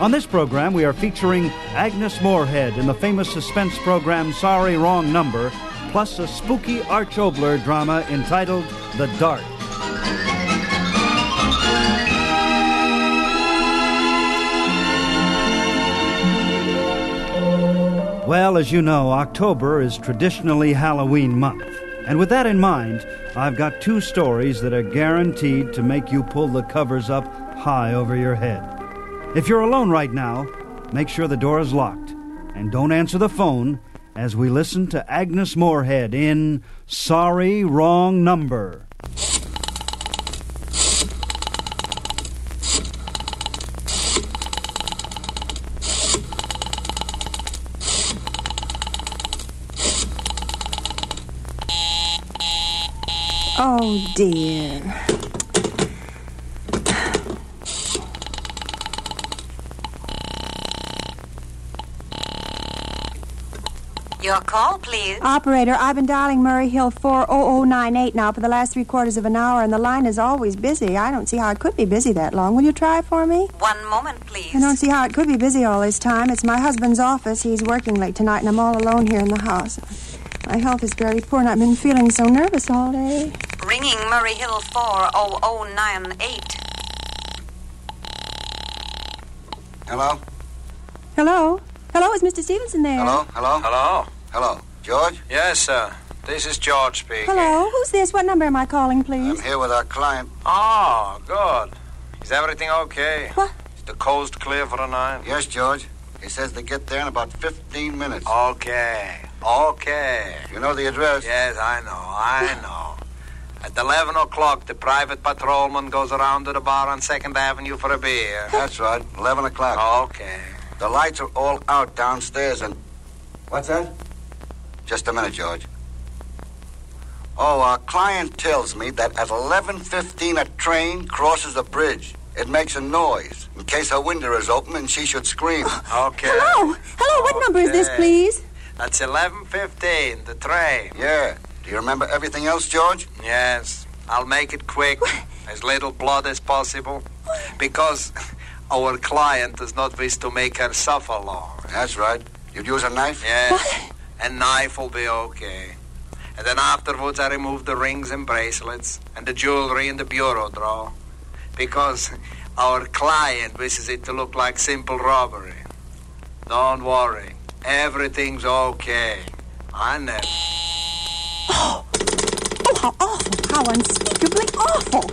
On this program, we are featuring Agnes Moorehead in the famous suspense program Sorry Wrong Number, plus a spooky Arch Oboler drama entitled The Dark. Well, as you know, October is traditionally Halloween month. And with that in mind, I've got two stories that are guaranteed to make you pull the covers up high over your head. If you're alone right now, make sure the door is locked. And don't answer the phone as we listen to Agnes Moorehead in Sorry Wrong Number. Oh dear. Your call, please. Operator, I've been dialing Murray Hill 40098 now for the last three quarters of an hour, and the line is always busy. I don't see how it could be busy that long. Will you try for me? One moment, please. I don't see how it could be busy all this time. It's my husband's office. He's working late tonight, and I'm all alone here in the house. My health is very poor, and I've been feeling so nervous all day. Ringing Murray Hill 40098. Hello? Hello? Hello, is Mr. Stevenson there? Hello? Hello? Hello? Hello? George? Yes, sir. This is George speaking. Hello? Who's this? What number am I calling, please? I'm here with our client. Oh, good. Is everything okay? What? Is the coast clear for the night? Yes, George. He says they get there in about 15 minutes. Okay. Okay. You know the address? Yes, I know. I know. At 11 o'clock, the private patrolman goes around to the bar on 2nd Avenue for a beer. That's right. 11 o'clock. Okay. The lights are all out downstairs and... What's that? Just a minute, George. Oh, our client tells me that at 11.15 a train crosses a bridge. It makes a noise in case her window is open and she should scream. Okay. Hello? Hello, what number is this, please? That's 11.15, the train. yeah. Do you remember everything else, George? Yes. I'll make it quick. As little blood as possible. Because our client does not wish to make her suffer long. That's right. You'd use a knife? Yes. A knife will be okay. And then afterwards, I remove the rings and bracelets and the jewelry in the bureau drawer. Because our client wishes it to look like simple robbery. Don't worry. Everything's okay. I never. Oh, oh, how awful. How unspeakably awful.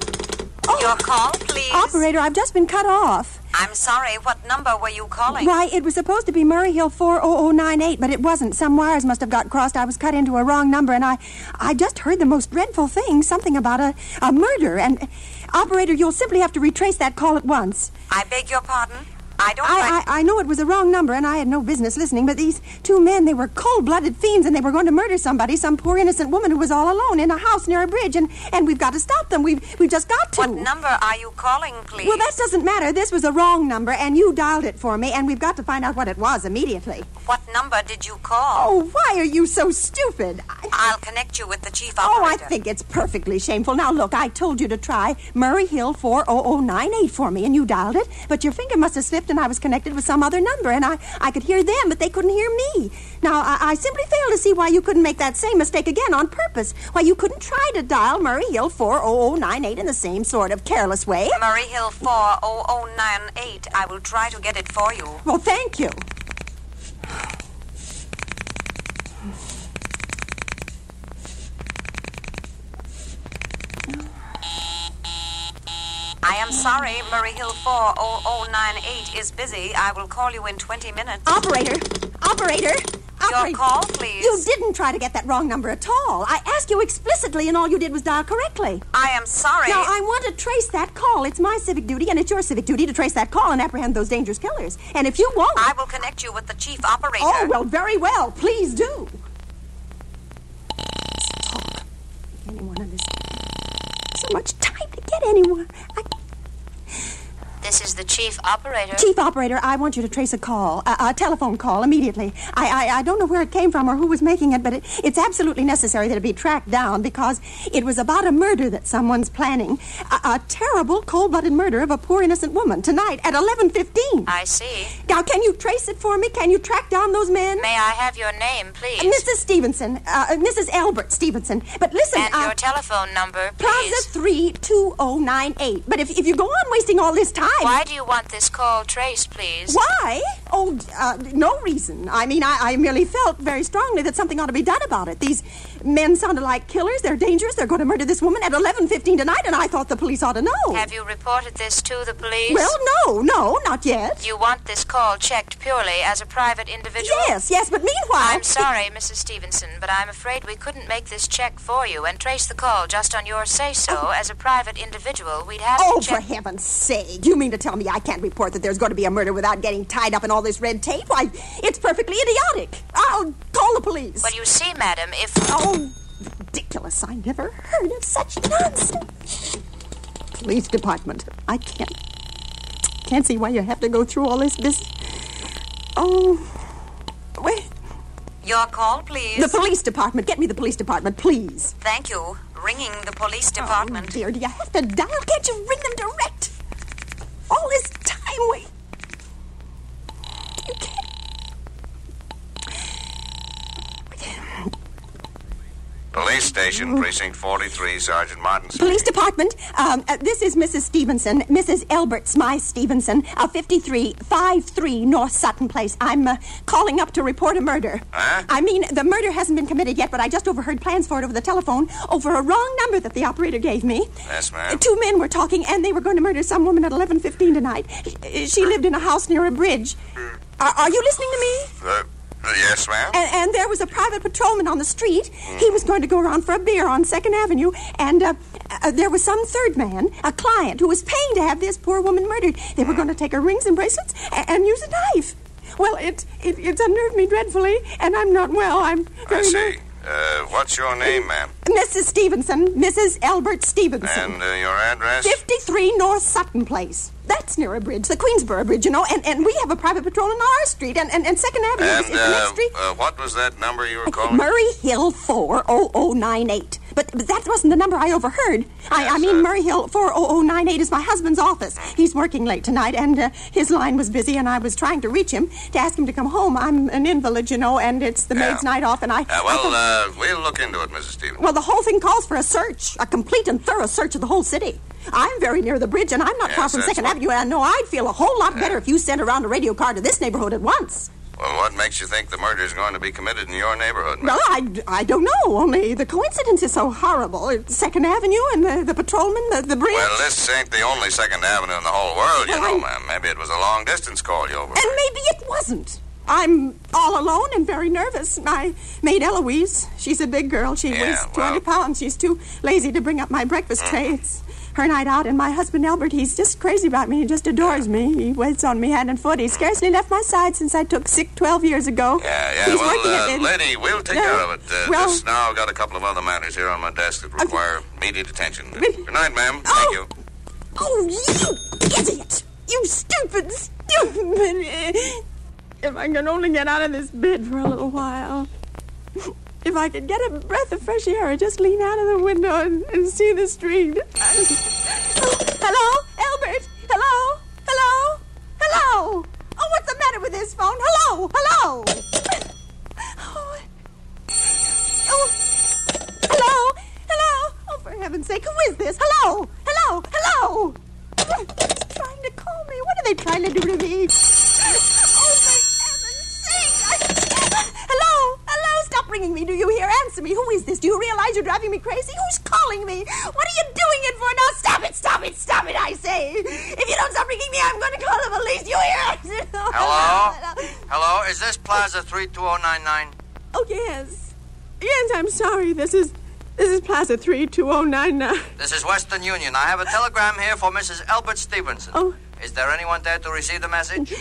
Oh. Your call, please. Operator, I've just been cut off. I'm sorry. What number were you calling? Why, it was supposed to be Murray Hill 40098, but it wasn't. Some wires must have got crossed. I was cut into a wrong number, and I I just heard the most dreadful thing, something about a, a murder. And, operator, you'll simply have to retrace that call at once. I beg your pardon. I don't I. I, I know it was a wrong number, and I had no business listening, but these two men, they were cold blooded fiends, and they were going to murder somebody, some poor innocent woman who was all alone in a house near a bridge, and, and we've got to stop them. We've, we've just got to. What number are you calling, please? Well, that doesn't matter. This was a wrong number, and you dialed it for me, and we've got to find out what it was immediately. What number did you call? Oh, why are you so stupid? I, I'll connect you with the chief operator. oh, I think it's perfectly shameful. Now, look, I told you to try Murray Hill 40098 for me, and you dialed it, but your finger must have slipped, and I was connected with some other number, and I, I could hear them, but they couldn't hear me. Now, I, I simply fail to see why you couldn't make that same mistake again on purpose. Why you couldn't try to dial Murray Hill 40098 in the same sort of careless way. Murray Hill 40098. I will try to get it for you. Well, thank you. I am sorry. Murray Hill 40098 is busy. I will call you in 20 minutes. Operator! Operator! operator. call, please. You didn't try to get that wrong number at all. I asked you explicitly, and all you did was dial correctly. I am sorry. Now, I want to trace that call. It's my civic duty, and it's your civic duty to trace that call and apprehend those dangerous killers. And if you won't. I will connect you with the chief operator. Oh, well, very well. Please do. Talk. Anyone on this. So much time to get anyone. I... This is the chief operator. Chief operator, I want you to trace a call, a, a telephone call, immediately. I, I, I don't know where it came from or who was making it, but it, it's absolutely necessary that it be tracked down because it was about a murder that someone's planning. A, a terrible, cold-blooded murder of a poor innocent woman tonight at 11:15. I see. Now, can you trace it for me? Can you track down those men? May I have your name, please? Mrs. Stevenson, uh, Mrs. Albert Stevenson. But listen, And uh, your telephone number, Plaza please. 32098. But if, if you go on wasting all this time. Why do you want this call traced, please? Why? Oh, uh, no reason. I mean, I, I merely felt very strongly that something ought to be done about it. These men sounded like killers. They're dangerous. They're going to murder this woman at 11.15 tonight, and I thought the police ought to know. Have you reported this to the police? Well, no, no, not yet. You want this call checked purely as a private individual? Yes, yes, but meanwhile... I'm sorry, Mrs. Stevenson, but I'm afraid we couldn't make this check for you and trace the call just on your say so. Oh. As a private individual, we'd have to. Oh, to for heaven's sake. You mean to tell me I can't report that there's going to be a murder without getting tied up in all this red tape? Why, it's perfectly idiotic. I'll call the police. Well, you see, madam, if. Oh, ridiculous. I never heard of such nonsense. Police department. I can't. Can't see why you have to go through all this business. Oh. Wait. Your call, please. The police department. Get me the police department, please. Thank you. Ringing the police oh, department. Oh, dear, do you have to dial? Can't you ring them direct? All this time wait. You can't. Police station, precinct 43, Sergeant Martin. Police department. Um, uh, this is Mrs. Stevenson, Mrs. Elbert Smythe Stevenson, uh, 5353 North Sutton Place. I'm uh, calling up to report a murder. Huh? I mean, the murder hasn't been committed yet, but I just overheard plans for it over the telephone over a wrong number that the operator gave me. Yes, Uh, ma'am. Two men were talking, and they were going to murder some woman at 11:15 tonight. She- She lived in a house near a bridge. Are, are you listening to me? Yes, ma'am. And, and there was a private patrolman on the street. He was going to go around for a beer on Second Avenue, and uh, uh, there was some third man, a client, who was paying to have this poor woman murdered. They were going to take her rings and bracelets and, and use a knife. Well, it, it it's unnerved me dreadfully, and I'm not well. I'm I see. Uh, what's your name, ma'am? Mrs. Stevenson, Mrs. Albert Stevenson. And uh, your address? 53 North Sutton Place. That's near a bridge, the Queensboro Bridge, you know, and, and we have a private patrol on our street, and, and, and Second Avenue is, And is the next uh, street. uh, what was that number you were calling? Murray Hill 40098. But, but that wasn't the number I overheard. I, I mean, uh, Murray Hill 40098 is my husband's office. He's working late tonight, and uh, his line was busy, and I was trying to reach him to ask him to come home. I'm an invalid, you know, and it's the Yeah. maid's night off, and I. Uh, I well, thought- uh, we'll look into it, Mrs. Stevens. well, the whole thing calls for a search, a complete and thorough search of the whole city. I'm very near the bridge, and I'm not far from Second what- Avenue, and I know I'd feel a whole lot better if you sent around a radio car to this neighborhood at once. Well, what makes you think the murder is going to be committed in your neighborhood? ma'am? Well, I, I don't know. Only the coincidence is so horrible. It's Second Avenue and the, the patrolman, the, the bridge. Well, this ain't the only Second Avenue in the whole world, you Well, know, I- ma'am. Maybe it was a long distance call you over. and maybe it wasn't. I'm all alone and very nervous. My maid Eloise, she's a big girl. She Yeah, weighs well- Mm. 200 pounds. She's too lazy to bring up my breakfast tray. It's her night out. And my husband Albert, he's just crazy about me. He just adores me. He waits on me hand and foot. He scarcely left my side since I took sick 12 years ago. Yeah, yeah. He's well, at uh, it. lady, we'll take Yeah, care of it. Uh, well- just now, I've got a couple of other matters here on my desk that require immediate attention. But- Good night, ma'am. Thank Oh. you. Oh, you idiot! You stupid, stupid! If I can only get out of this bed for a little while. If I could get a breath of fresh air or just lean out of the window and, and see the street. Hello? Albert? Hello? Hello? Hello? Oh, what's the matter with this phone? Hello? Hello? Oh, oh, hello? Hello? Oh, for heaven's sake, who is this? Hello? Hello? Hello? Who's trying to call me? What are they trying to do to me? Answer me. Who is this? Do you realize you're driving me crazy? Who's calling me? What are you doing it for? Now stop it! Stop it! Stop it! I say. If you don't stop ringing me, I'm going to call the police. You hear? Hello? Hello, is this Plaza 32099? Oh, yes. Yes, I'm sorry. This is. This is Plaza 32099. This is Western Union. I have a telegram here for Mrs. Albert Stevenson. Oh. Is there anyone there to receive the message?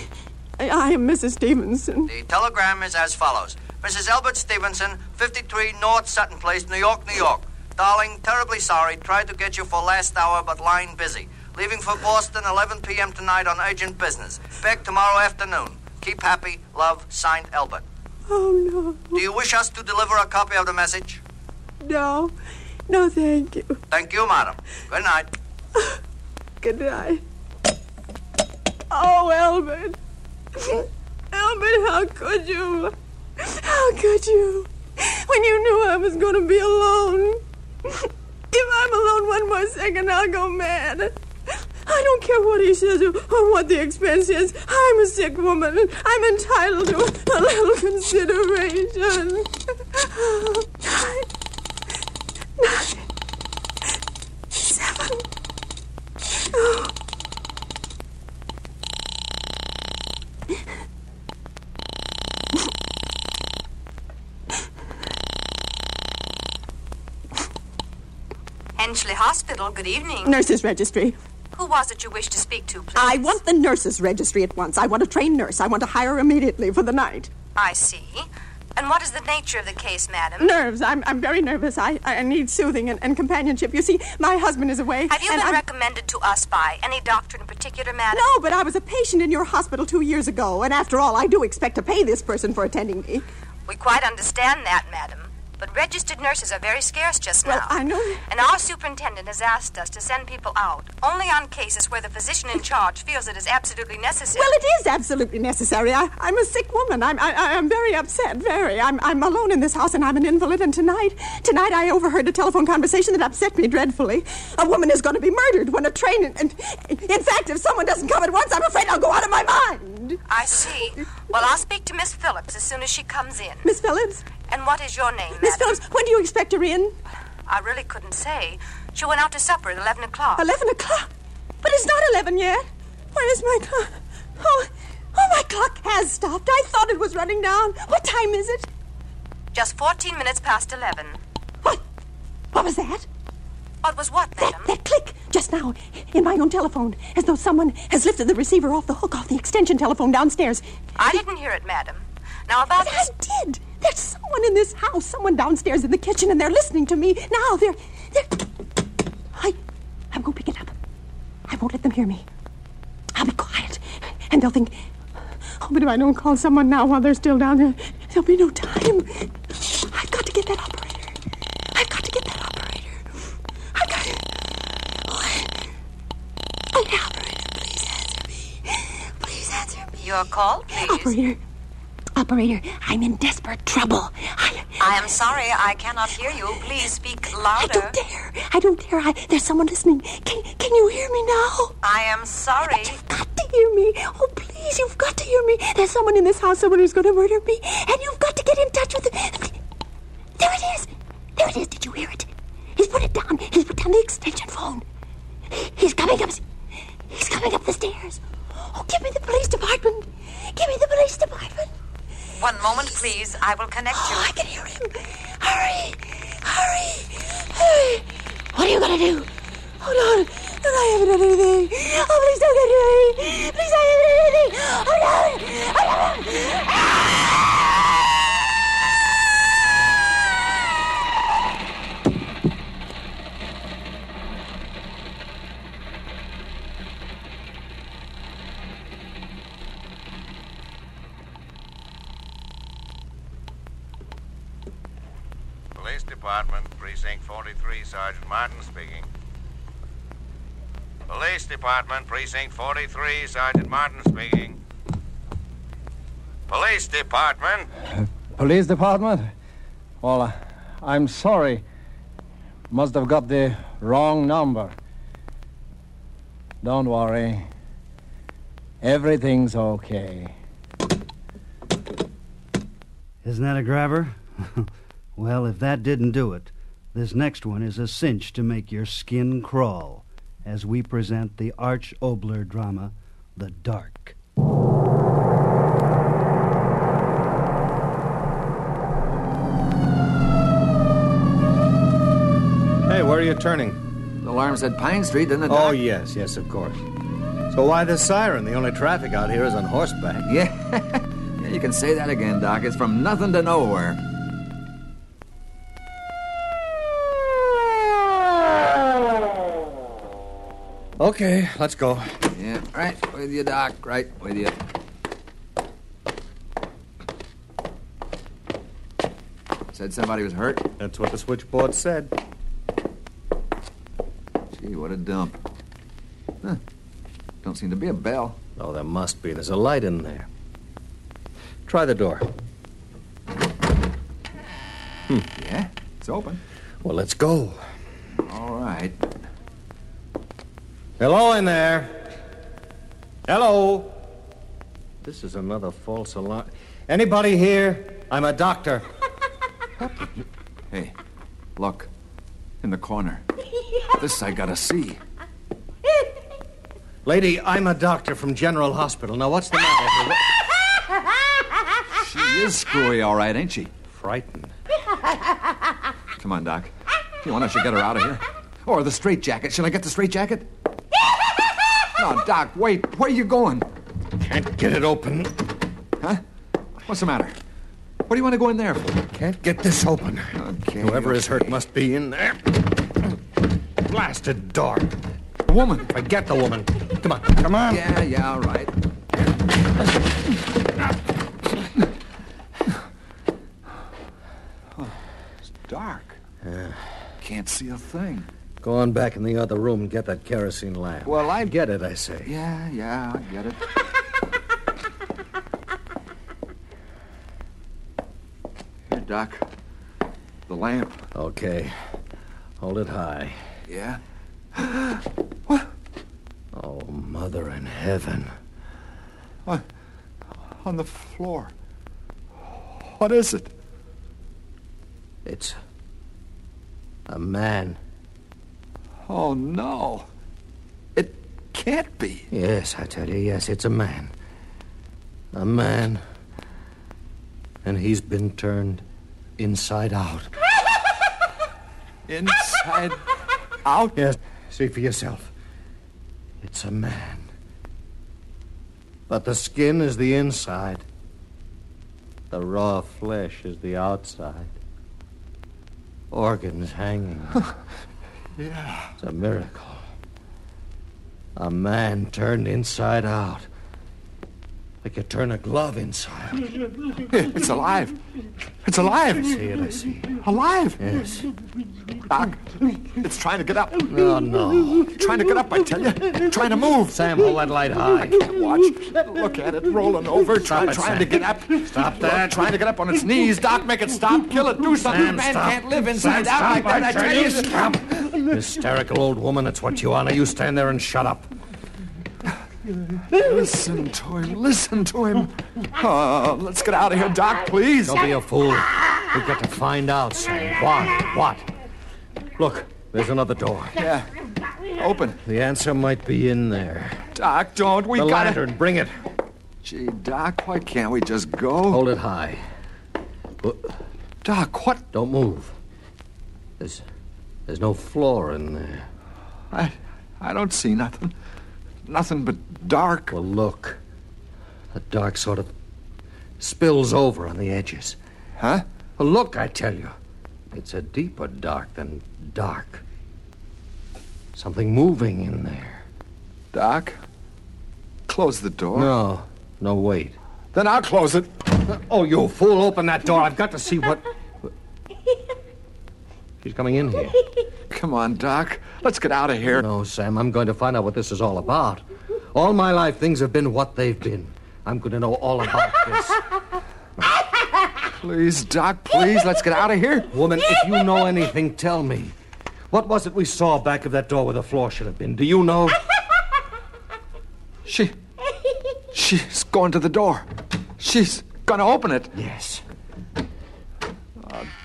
I am Mrs. Stevenson. The telegram is as follows Mrs. Albert Stevenson, 53 North Sutton Place, New York, New York. Darling, terribly sorry. Tried to get you for last hour, but line busy. Leaving for Boston 11 p.m. tonight on urgent business. Back tomorrow afternoon. Keep happy. Love, signed Albert. Oh, no. Do you wish us to deliver a copy of the message? No. No, thank you. Thank you, madam. Good night. Good night. Oh, Albert. Albert, how could you? How could you? When you knew I was going to be alone. If I'm alone one more second, I'll go mad. I don't care what he says or, what the expense is. I'm a sick woman. I'm entitled to a little consideration. Nine, nine, seven. Oh. Henchley Hospital, good evening. Nurses registry. Who was it you wished to speak to, please? I want the nurses registry at once. I want a trained nurse. I want to hire immediately for the night. I see. And what is the nature of the case, madam? Nerves. I'm, I'm very nervous. I, I need soothing and, and companionship. You see, my husband is away. Have you been I'm- recommended to us by any doctor in particular, madam? No, but I was a patient in your hospital two years ago, and after all, I do expect to pay this person for attending me. We quite understand that, madam. But registered nurses are very scarce just Well, now. I know. And our superintendent has asked us to send people out only on cases where the physician in charge feels it is absolutely necessary. Well, it is absolutely necessary. I, I'm a sick woman. I'm, I, I'm very upset, very. I'm, I'm alone in this house, and I'm an invalid. And tonight, tonight, I overheard a telephone conversation that upset me dreadfully. A woman is going to be murdered when a train. And, and in fact, if someone doesn't come at once, I'm afraid I'll go out of my mind. I see. Well, I'll speak to Miss Phillips as soon as she comes in. Miss Phillips, And what is your name, Miss? Phillips, when do you expect her in? I really couldn't say. She went out to supper at 11 o'clock. Eleven o'clock. But it's not eleven yet. Where is my clock? Oh, oh, my clock has stopped. I thought it was running down. What time is it? Just 14 minutes past 11. What? What was that? What was what, That, madam? that click just now in my own telephone, as though someone has lifted the receiver off the hook off the extension telephone downstairs. I didn't hear it, madam. Now, about But I did. There's someone in this house, someone downstairs in the kitchen, and they're listening to me now. They're, they're. I, I'm going to pick it up. I won't let them hear me. I'll be quiet, and they'll think. Oh, but if I don't call someone now while they're still down there, there'll be no time. I've got to get that operator. I've got to get that operator. I've got to. Oh, the operator, please answer me. Please answer me. Your call, please. Operator. Operator, I'm in desperate trouble. I, I am sorry, I cannot hear you. Please speak louder. I don't dare. I don't dare. I, there's someone listening. Can, can you hear me now? I am sorry. But You've got to hear me. Oh, please, you've got to hear me. There's someone in this house, someone who's going to murder me, and you've got to get in touch with the. There it is. There it is. Did you hear it? He's put it down. He's put down the extension phone. He's coming up. He's coming up the stairs. Oh, give me the police department. Give me the police department. One moment, please. I will connect you. Oh, I can hear him. Hurry! Hurry! Hurry! What are you gonna do? Hold on. I haven't done anything. Oh, please don't get me. Please, I haven't done anything. Oh, no. Oh, no. Police Department, Precinct 43, Sergeant Martin speaking. Police Department, Precinct 43, Sergeant Martin speaking. Police Department. Police department? Well, uh, I'm sorry. Must have got the wrong number. Don't worry. Everything's okay. Isn't that a grabber? well, if that didn't do it, this next one is a cinch to make your skin crawl as we present the Arch Oboler drama, The Dark. Hey, where are you turning? The alarm said Pine Street, didn't it? Oh, yes, yes, of course. So why the siren? The only traffic out here is on horseback. Yeah, yeah you can say that again, Doc. It's from nothing to nowhere. Okay, let's go. Yeah, right with you, Doc. Right with you. Said somebody was hurt? That's what the switchboard said. Gee, what a dump. Huh. Don't seem to be a bell. Oh, there must be. There's a light in there. Try the door. Hmm. Yeah, it's open. Well, let's go. All right. Hello in there. Hello. This is another false alarm. Anybody here? I'm a doctor. Hey, look. In the corner. This I gotta see. Lady, I'm a doctor from General Hospital. Now, what's the matter? She is screwy, all right, ain't she? Frightened. Come on, Doc. You want us to get her out of here? Or the straitjacket. Shall I get the straitjacket? No, Doc, wait. Where are you going? Can't get it open. Huh? What's the matter? What do you want to go in there for? Can't get this open. Okay. Whoever is hurt must be in there. Blasted door. A woman. Forget the woman. Come on, come on. Yeah, yeah, all right. Oh, it's dark. Yeah. Can't see a thing. Go on back in the other room and get that kerosene lamp. Well, I- get it, I say. Yeah, yeah, I get it. Here, Doc. The lamp. Okay. Hold it high. Yeah? what? Oh, Mother in heaven. On, on the floor. What is it? It's a man. Oh, no. It can't be. Yes, I tell you, yes, it's a man. A man. And he's been turned inside out. Inside out? Yes, see for yourself. It's a man. But the skin is the inside. The raw flesh is the outside. Organs hanging. Yeah. It's a miracle. A man turned inside out. Like you turn a glove inside. It's alive. It's alive. I see it, I see. Alive. Yes. Doc, it's trying to get up. No, no. Trying to get up, I tell you. Trying to move. Sam, hold that light high. I can't watch. Look at it rolling over, try, it, trying Sam. to get up. Stop Look, that. trying to get up on its knees. Doc, make it stop. Kill it. Do something. Sam, Man stop. can't live inside Sam, out like stop, that. I I tell you, stop. Hysterical old woman, that's what you are. Now you stand there and shut up. Listen to him. Listen to him. Oh, let's get out of here, Doc, please. Don't be a fool. We've got to find out, Sam. What? What? Look, there's another door. Yeah. Open. The answer might be in there. Doc, don't. We the gotta. lantern, bring it. Gee, Doc, why can't we just go? Hold it high. Doc, what? Don't move. There's, there's no floor in there. I, I don't see nothing. Nothing but dark. Well, look. The dark sort of spills over on the edges. Huh? Well, look, I tell you. It's a deeper dark than dark. Something moving in there. Doc, close the door. No, no, wait. Then I'll close it. Oh, you fool, open that door. I've got to see what. She's coming in here. Come on, Doc. Let's get out of here. No, Sam, I'm going to find out what this is all about. All my life, things have been what they've been. I'm going to know all about this. Please, Doc, please, let's get out of here. Woman, if you know anything, tell me. What was it we saw back of that door where the floor should have been? Do you know? She. She's going to the door. She's gonna open it. Yes.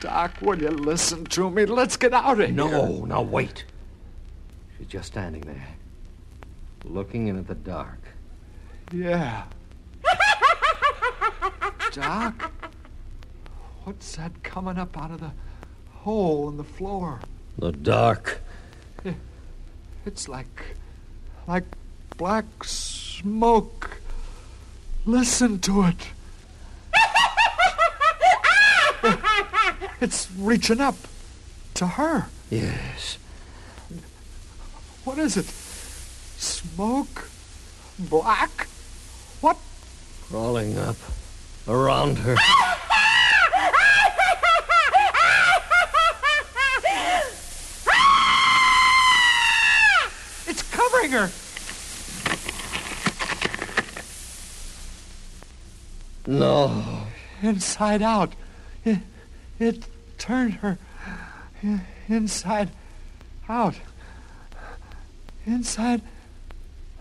Doc, will you listen to me? Let's get out of here. No, now wait. She's just standing there, looking in at the dark. Yeah. Doc, what's that coming up out of the hole in the floor? The dark It's like. like black smoke. Listen to it. It's reaching up to her. Yes. What is it? Smoke? Black? What? Crawling up around her. It's covering her. No. Inside out. It, it turned her inside out. Inside.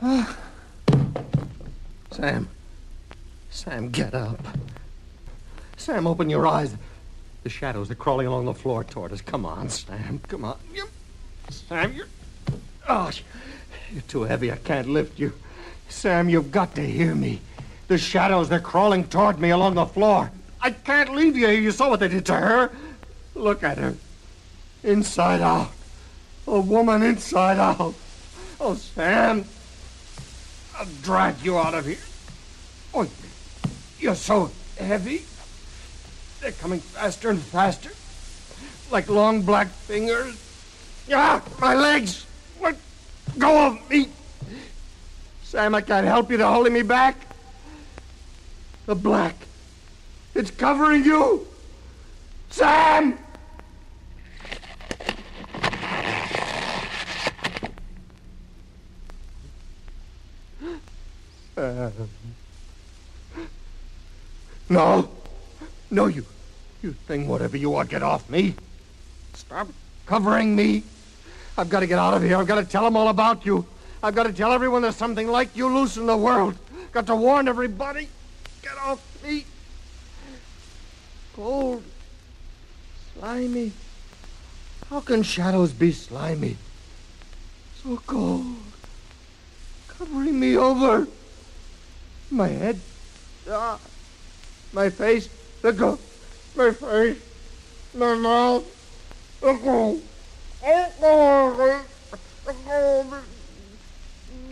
Uh, Sam. Sam, get up. Sam, open your eyes. The shadows are crawling along the floor toward us. Come on, Sam. Come on. You- Sam, you're. Oh, you're too heavy. I can't lift you. Sam, you've got to hear me. The shadows, they're crawling toward me along the floor. I can't leave you. You saw what they did to her. Look at her. Inside out. A woman inside out. Oh, Sam. I'll drag you out of here. Oh, you're so heavy. They're coming faster and faster. Like long black fingers. Ah, my legs! Let go of me! Sam, I can't help you. They're holding me back. The black. It's covering you! Sam! Sam. No. No, you. You thing, whatever you are, get off me. Stop covering me. I've got to get out of here. I've got to tell them all about you. I've got to tell everyone there's something like you loose in the world. Got to warn everybody. Get off me. Cold. Slimy. How can shadows be slimy? So cold. Covering me over. My head. Ah. My face. Let go. My face. My mouth. Let go. Let go. Let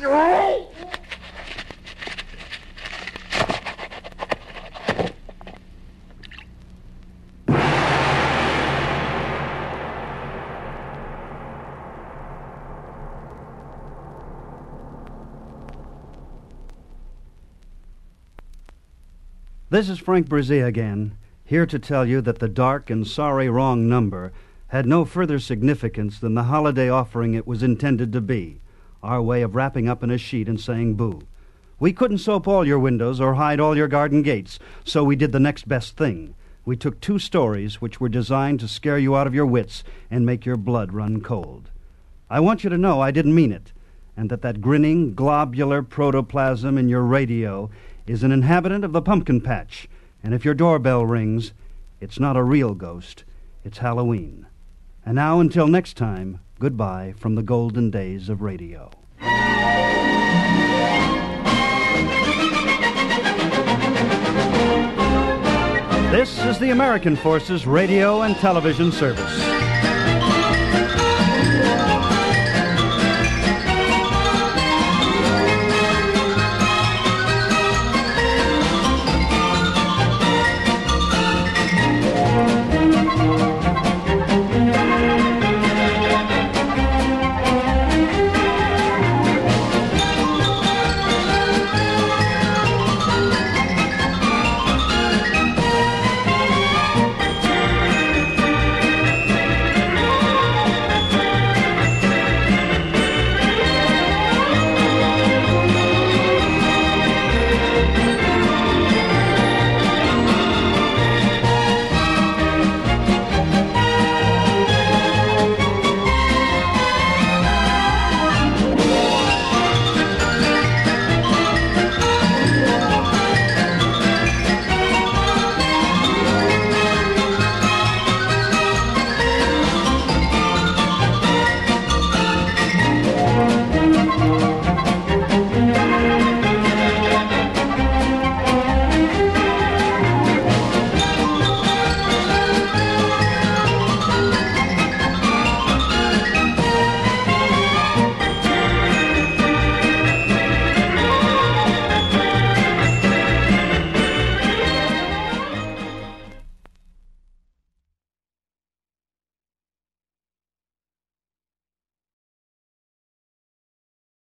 go. This is Frank Bresee again, here to tell you that the dark and sorry wrong number had no further significance than the holiday offering it was intended to be our way of wrapping up in a sheet and saying boo. We couldn't soap all your windows or hide all your garden gates, so we did the next best thing. We took two stories which were designed to scare you out of your wits and make your blood run cold. I want you to know I didn't mean it, and that that grinning, globular protoplasm in your radio is an inhabitant of the pumpkin patch, and if your doorbell rings, it's not a real ghost, it's Halloween. And now, until next time, goodbye from the golden days of radio. This is the American Forces Radio and Television Service.